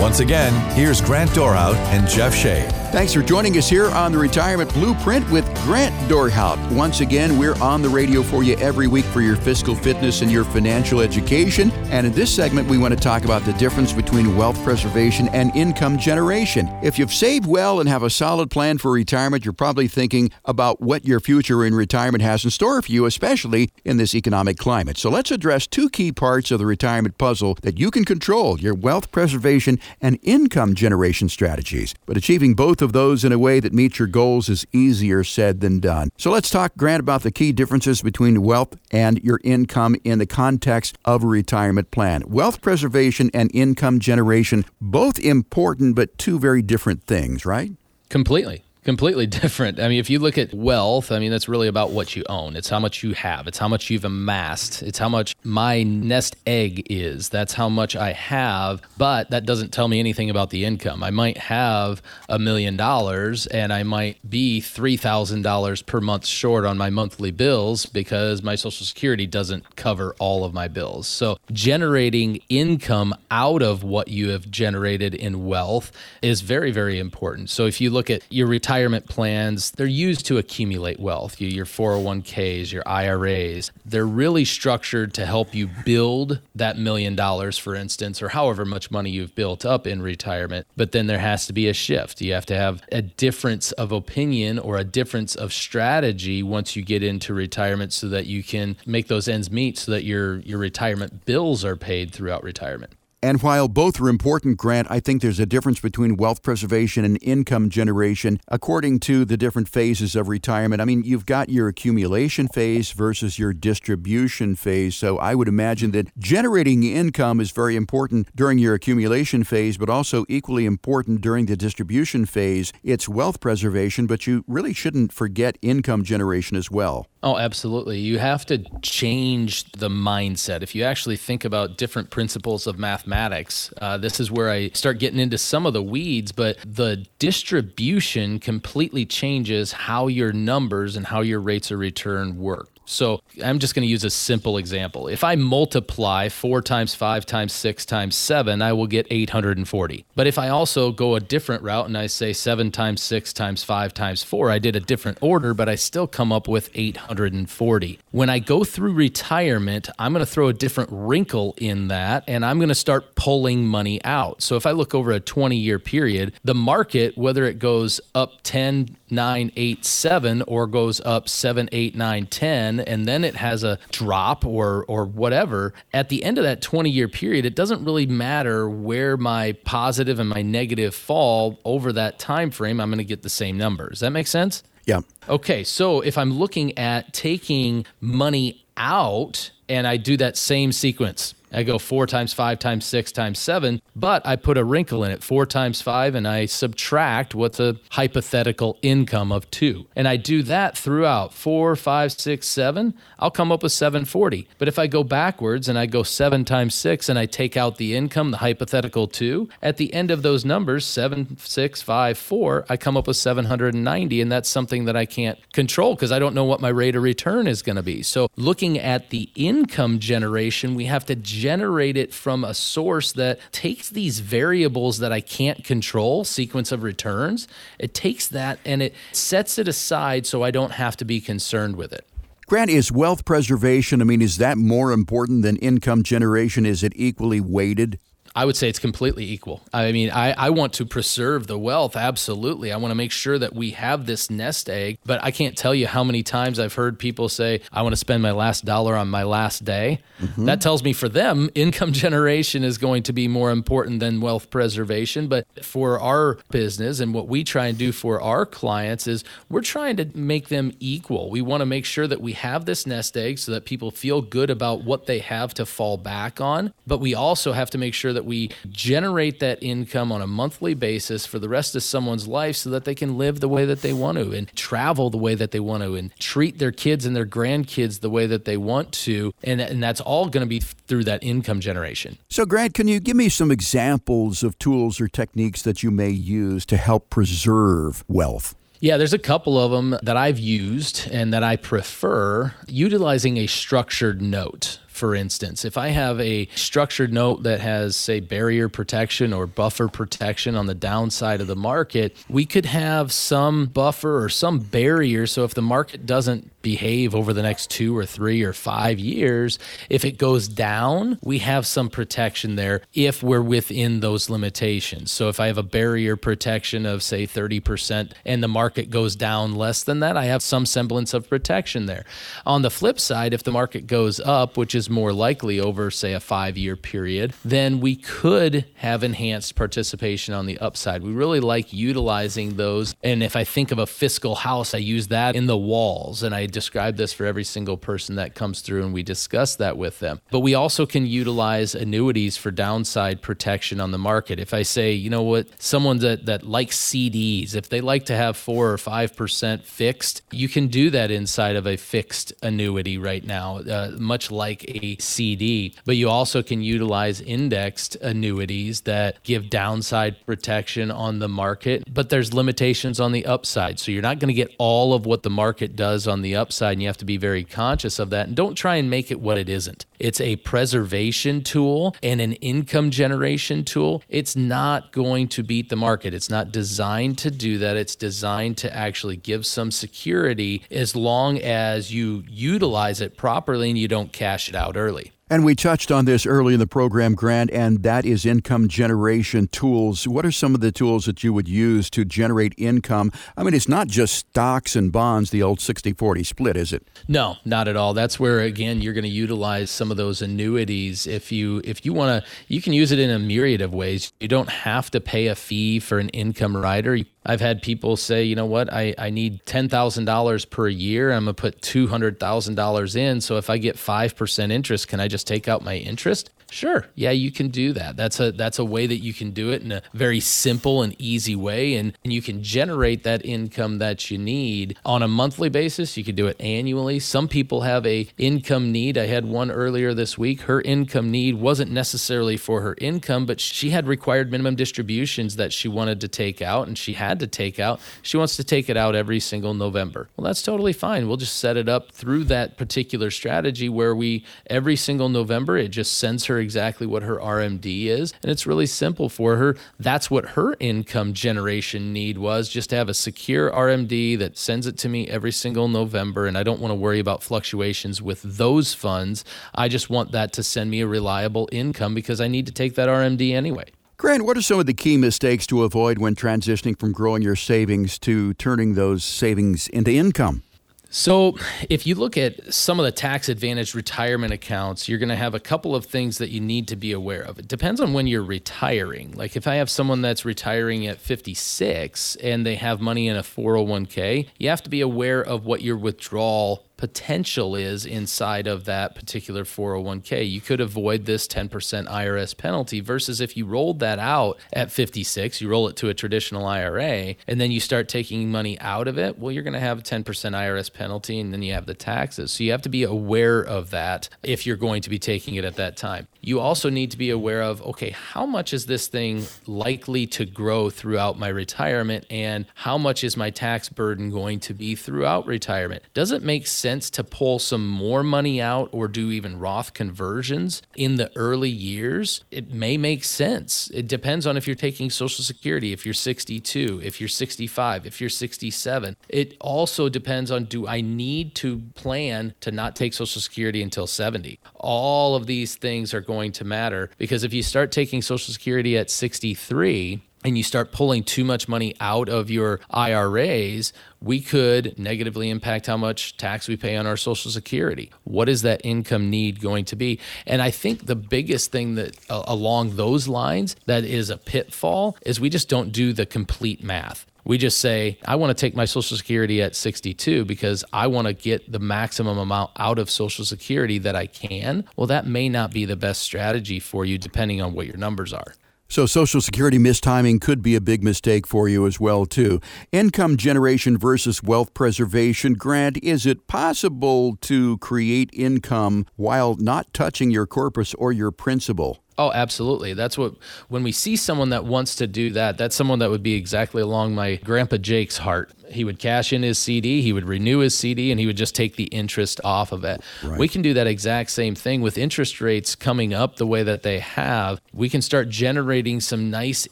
Once again, here's Grant Dorhout and Jeff Shade. Thanks for joining us here on the Retirement Blueprint with Grant Dorhout. Once again, we're on the radio for you every week for your fiscal fitness and your financial education. And in this segment, we want to talk about the difference between wealth preservation and income generation. If you've saved well and have a solid plan for retirement, you're probably thinking about what your future in retirement has in store for you, especially in this economic climate. So let's address two key parts of the retirement puzzle that you can control your wealth preservation and income generation strategies. But achieving both of those in a way that meets your goals is easier said than done. So let's talk, Grant, about the key differences between wealth and your income in the context of a retirement plan. Wealth preservation and income generation, both important, but two very different things, right? Completely completely different. I mean, if you look at wealth, I mean, that's really about what you own. It's how much you have, it's how much you've amassed, it's how much my nest egg is. That's how much I have, but that doesn't tell me anything about the income. I might have a million dollars and I might be $3,000 per month short on my monthly bills because my Social Security doesn't cover all of my bills. So, generating income out of what you have generated in wealth is very, very important. So, if you look at your retirement, retirement plans, they're used to accumulate wealth. Your 401ks, your IRAs, they're really structured to help you build that million dollars, for instance, or however much money you've built up in retirement. But then there has to be a shift. You have to have a difference of opinion or a difference of strategy once you get into retirement so that you can make those ends meet so that your, your retirement bills are paid throughout retirement. And while both are important, Grant, I think there's a difference between wealth preservation and income generation according to the different phases of retirement. I mean, you've got your accumulation phase versus your distribution phase. So I would imagine that generating income is very important during your accumulation phase, but also equally important during the distribution phase. It's wealth preservation, but you really shouldn't forget income generation as well. Oh, absolutely. You have to change the mindset. If you actually think about different principles of mathematics, uh, this is where I start getting into some of the weeds, but the distribution completely changes how your numbers and how your rates of return work. So I'm just going to use a simple example. If I multiply 4 times 5 times 6 times 7, I will get 840. But if I also go a different route and I say 7 times 6 times 5 times 4, I did a different order, but I still come up with 840. When I go through retirement, I'm going to throw a different wrinkle in that and I'm going to start pulling money out. So if I look over a 20 year period, the market, whether it goes up 10, 9, 8, 7 or goes up 7, 8, 9, 10, and then it has a drop or or whatever, at the end of that 20 year period, it doesn't really matter where my positive and my negative fall over that time frame, I'm going to get the same number. Does that make sense? Yeah. Okay, so if I'm looking at taking money out and I do that same sequence, I go four times five times six times seven, but I put a wrinkle in it, four times five, and I subtract what's a hypothetical income of two. And I do that throughout four, five, six, seven, I'll come up with 740. But if I go backwards and I go seven times six and I take out the income, the hypothetical two, at the end of those numbers, seven, six, five, four, I come up with 790. And that's something that I can't control because I don't know what my rate of return is going to be. So looking at the income generation, we have to generate it from a source that takes these variables that I can't control, sequence of returns, it takes that and it sets it aside so I don't have to be concerned with it. Grant, is wealth preservation, I mean, is that more important than income generation? Is it equally weighted? I would say it's completely equal. I mean, I, I want to preserve the wealth, absolutely. I want to make sure that we have this nest egg, but I can't tell you how many times I've heard people say, I want to spend my last dollar on my last day. Mm-hmm. That tells me for them, income generation is going to be more important than wealth preservation. But for our business and what we try and do for our clients is we're trying to make them equal. We want to make sure that we have this nest egg so that people feel good about what they have to fall back on, but we also have to make sure that that we generate that income on a monthly basis for the rest of someone's life so that they can live the way that they want to and travel the way that they want to and treat their kids and their grandkids the way that they want to. And, and that's all going to be through that income generation. So, Grant, can you give me some examples of tools or techniques that you may use to help preserve wealth? Yeah, there's a couple of them that I've used and that I prefer utilizing a structured note for instance, if I have a structured note that has, say, barrier protection or buffer protection on the downside of the market, we could have some buffer or some barrier. So if the market doesn't behave over the next two or three or five years, if it goes down, we have some protection there if we're within those limitations. So if I have a barrier protection of, say, 30% and the market goes down less than that, I have some semblance of protection there. On the flip side, if the market goes up, which is more likely over, say, a five year period, then we could have enhanced participation on the upside. We really like utilizing those. And if I think of a fiscal house, I use that in the walls. And I describe this for every single person that comes through, and we discuss that with them. But we also can utilize annuities for downside protection on the market. If I say, you know what, someone that, that likes CDs, if they like to have four or 5% fixed, you can do that inside of a fixed annuity right now, uh, much like a CD, but you also can utilize indexed annuities that give downside protection on the market, but there's limitations on the upside. So you're not going to get all of what the market does on the upside, and you have to be very conscious of that. And don't try and make it what it isn't. It's a preservation tool and an income generation tool. It's not going to beat the market. It's not designed to do that. It's designed to actually give some security as long as you utilize it properly and you don't cash it out early. And we touched on this early in the program, Grant, and that is income generation tools. What are some of the tools that you would use to generate income? I mean, it's not just stocks and bonds, the old 60 40 split, is it? No, not at all. That's where again you're going to utilize some of those annuities if you if you want to you can use it in a myriad of ways. You don't have to pay a fee for an income rider. I've had people say, you know what, I, I need $10,000 per year. I'm going to put $200,000 in. So if I get 5% interest, can I just take out my interest? Sure. Yeah, you can do that. That's a that's a way that you can do it in a very simple and easy way and, and you can generate that income that you need on a monthly basis. You can do it annually. Some people have a income need. I had one earlier this week. Her income need wasn't necessarily for her income, but she had required minimum distributions that she wanted to take out and she had to take out. She wants to take it out every single November. Well, that's totally fine. We'll just set it up through that particular strategy where we every single November it just sends her exactly what her RMD is. And it's really simple for her. That's what her income generation need was just to have a secure RMD that sends it to me every single November. And I don't want to worry about fluctuations with those funds. I just want that to send me a reliable income because I need to take that RMD anyway. Grant, what are some of the key mistakes to avoid when transitioning from growing your savings to turning those savings into income? So, if you look at some of the tax advantaged retirement accounts, you're going to have a couple of things that you need to be aware of. It depends on when you're retiring. Like, if I have someone that's retiring at 56 and they have money in a 401k, you have to be aware of what your withdrawal potential is inside of that particular 401k. You could avoid this 10% IRS penalty versus if you rolled that out at 56, you roll it to a traditional IRA, and then you start taking money out of it, well, you're going to have a 10% IRS penalty and then you have the taxes. So you have to be aware of that if you're going to be taking it at that time. You also need to be aware of okay, how much is this thing likely to grow throughout my retirement and how much is my tax burden going to be throughout retirement? Does it make sense? Sense to pull some more money out or do even Roth conversions in the early years, it may make sense. It depends on if you're taking Social Security, if you're 62, if you're 65, if you're 67. It also depends on do I need to plan to not take Social Security until 70? All of these things are going to matter because if you start taking Social Security at 63, and you start pulling too much money out of your IRAs, we could negatively impact how much tax we pay on our Social Security. What is that income need going to be? And I think the biggest thing that uh, along those lines that is a pitfall is we just don't do the complete math. We just say, I want to take my Social Security at 62 because I want to get the maximum amount out of Social Security that I can. Well, that may not be the best strategy for you depending on what your numbers are. So Social Security mistiming could be a big mistake for you as well too. Income generation versus wealth preservation. Grant, is it possible to create income while not touching your corpus or your principal? Oh, absolutely. That's what, when we see someone that wants to do that, that's someone that would be exactly along my grandpa Jake's heart. He would cash in his CD, he would renew his CD, and he would just take the interest off of it. Right. We can do that exact same thing with interest rates coming up the way that they have. We can start generating some nice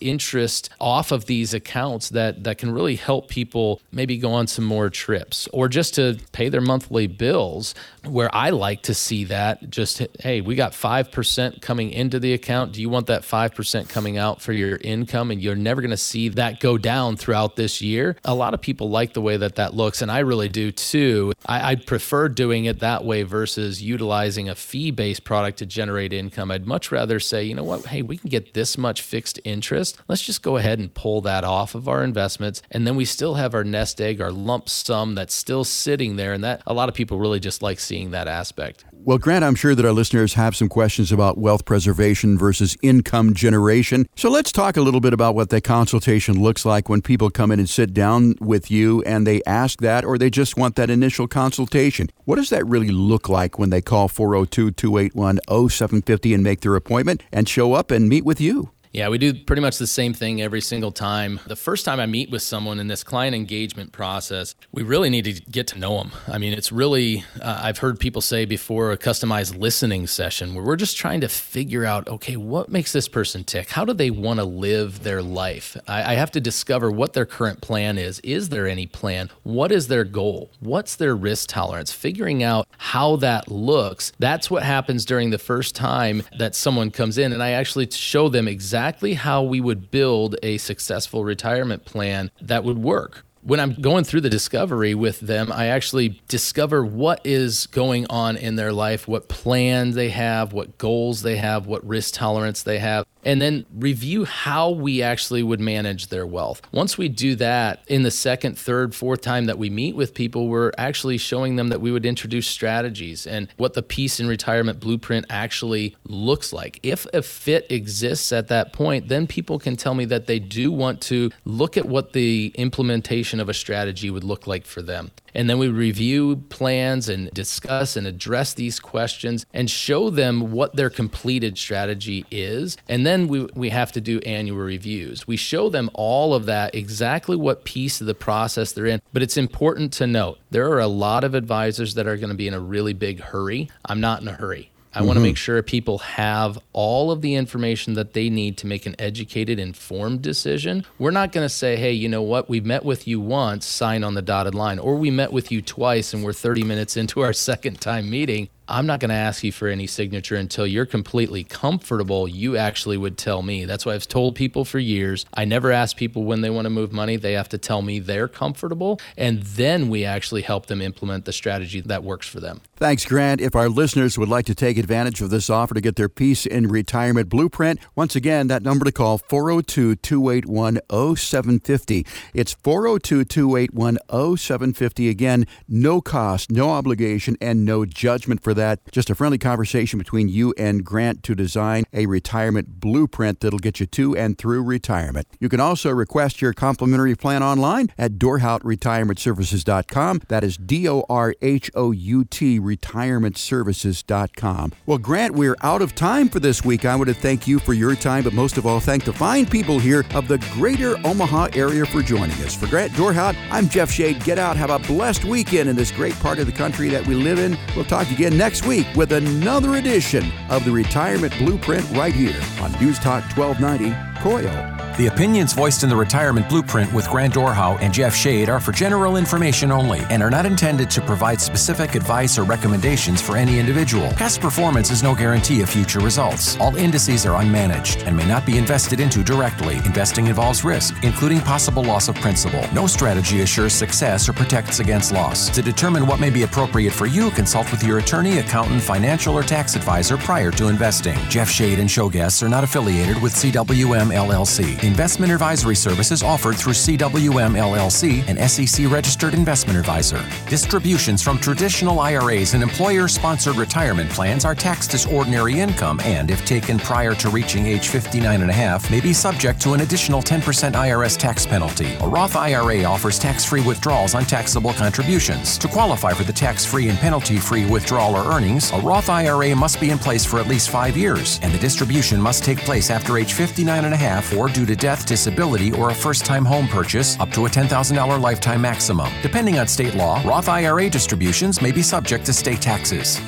interest off of these accounts that, that can really help people maybe go on some more trips or just to pay their monthly bills. Where I like to see that, just hey, we got 5% coming into the account? Do you want that 5% coming out for your income? And you're never going to see that go down throughout this year. A lot of people like the way that that looks, and I really do too. I, I prefer doing it that way versus utilizing a fee based product to generate income. I'd much rather say, you know what, hey, we can get this much fixed interest. Let's just go ahead and pull that off of our investments. And then we still have our nest egg, our lump sum that's still sitting there. And that a lot of people really just like seeing that aspect. Well, Grant, I'm sure that our listeners have some questions about wealth preservation versus income generation. So let's talk a little bit about what the consultation looks like when people come in and sit down with you and they ask that or they just want that initial consultation. What does that really look like when they call 402 281 0750 and make their appointment and show up and meet with you? Yeah, we do pretty much the same thing every single time. The first time I meet with someone in this client engagement process, we really need to get to know them. I mean, it's really, uh, I've heard people say before a customized listening session where we're just trying to figure out okay, what makes this person tick? How do they want to live their life? I, I have to discover what their current plan is. Is there any plan? What is their goal? What's their risk tolerance? Figuring out how that looks. That's what happens during the first time that someone comes in. And I actually show them exactly exactly how we would build a successful retirement plan that would work. When I'm going through the discovery with them, I actually discover what is going on in their life, what plans they have, what goals they have, what risk tolerance they have, and then review how we actually would manage their wealth. Once we do that, in the second, third, fourth time that we meet with people, we're actually showing them that we would introduce strategies and what the peace and retirement blueprint actually looks like. If a fit exists at that point, then people can tell me that they do want to look at what the implementation of a strategy would look like for them. And then we review plans and discuss and address these questions and show them what their completed strategy is. And then we, we have to do annual reviews. We show them all of that, exactly what piece of the process they're in. But it's important to note there are a lot of advisors that are going to be in a really big hurry. I'm not in a hurry. I mm-hmm. want to make sure people have all of the information that they need to make an educated, informed decision. We're not going to say, hey, you know what? We met with you once, sign on the dotted line, or we met with you twice and we're 30 minutes into our second time meeting. I'm not going to ask you for any signature until you're completely comfortable. You actually would tell me. That's why I've told people for years. I never ask people when they want to move money. They have to tell me they're comfortable. And then we actually help them implement the strategy that works for them. Thanks, Grant. If our listeners would like to take advantage of this offer to get their peace in retirement blueprint, once again, that number to call 402 281 0750. It's 402 281 0750. Again, no cost, no obligation, and no judgment for that. Just a friendly conversation between you and Grant to design a retirement blueprint that'll get you to and through retirement. You can also request your complimentary plan online at dorhoutretirementservices.com. That is D O R H O U T retirementservices.com. Well, Grant, we're out of time for this week. I want to thank you for your time, but most of all, thank the fine people here of the greater Omaha area for joining us. For Grant Dorhout, I'm Jeff Shade. Get out, have a blessed weekend in this great part of the country that we live in. We'll talk again next next week with another edition of the Retirement Blueprint right here on News Talk 1290, KOIL. The opinions voiced in the Retirement Blueprint with Grant Dorhout and Jeff Shade are for general information only and are not intended to provide specific advice or recommendations for any individual. Past performance is no guarantee of future results. All indices are unmanaged and may not be invested into directly. Investing involves risk, including possible loss of principal. No strategy assures success or protects against loss. To determine what may be appropriate for you, consult with your attorney, accountant, financial, or tax advisor prior to investing. Jeff Shade and show guests are not affiliated with CWM LLC. Investment advisory services offered through CWM LLC, an SEC registered investment advisor. Distributions from traditional IRAs and employer sponsored retirement plans are taxed as ordinary income and, if taken prior to reaching age 59 and a half, may be subject to an additional 10% IRS tax penalty. A Roth IRA offers tax free withdrawals on taxable contributions. To qualify for the tax free and penalty free withdrawal or earnings, a Roth IRA must be in place for at least five years, and the distribution must take place after age 59 and a or due to death, disability, or a first time home purchase, up to a $10,000 lifetime maximum. Depending on state law, Roth IRA distributions may be subject to state taxes.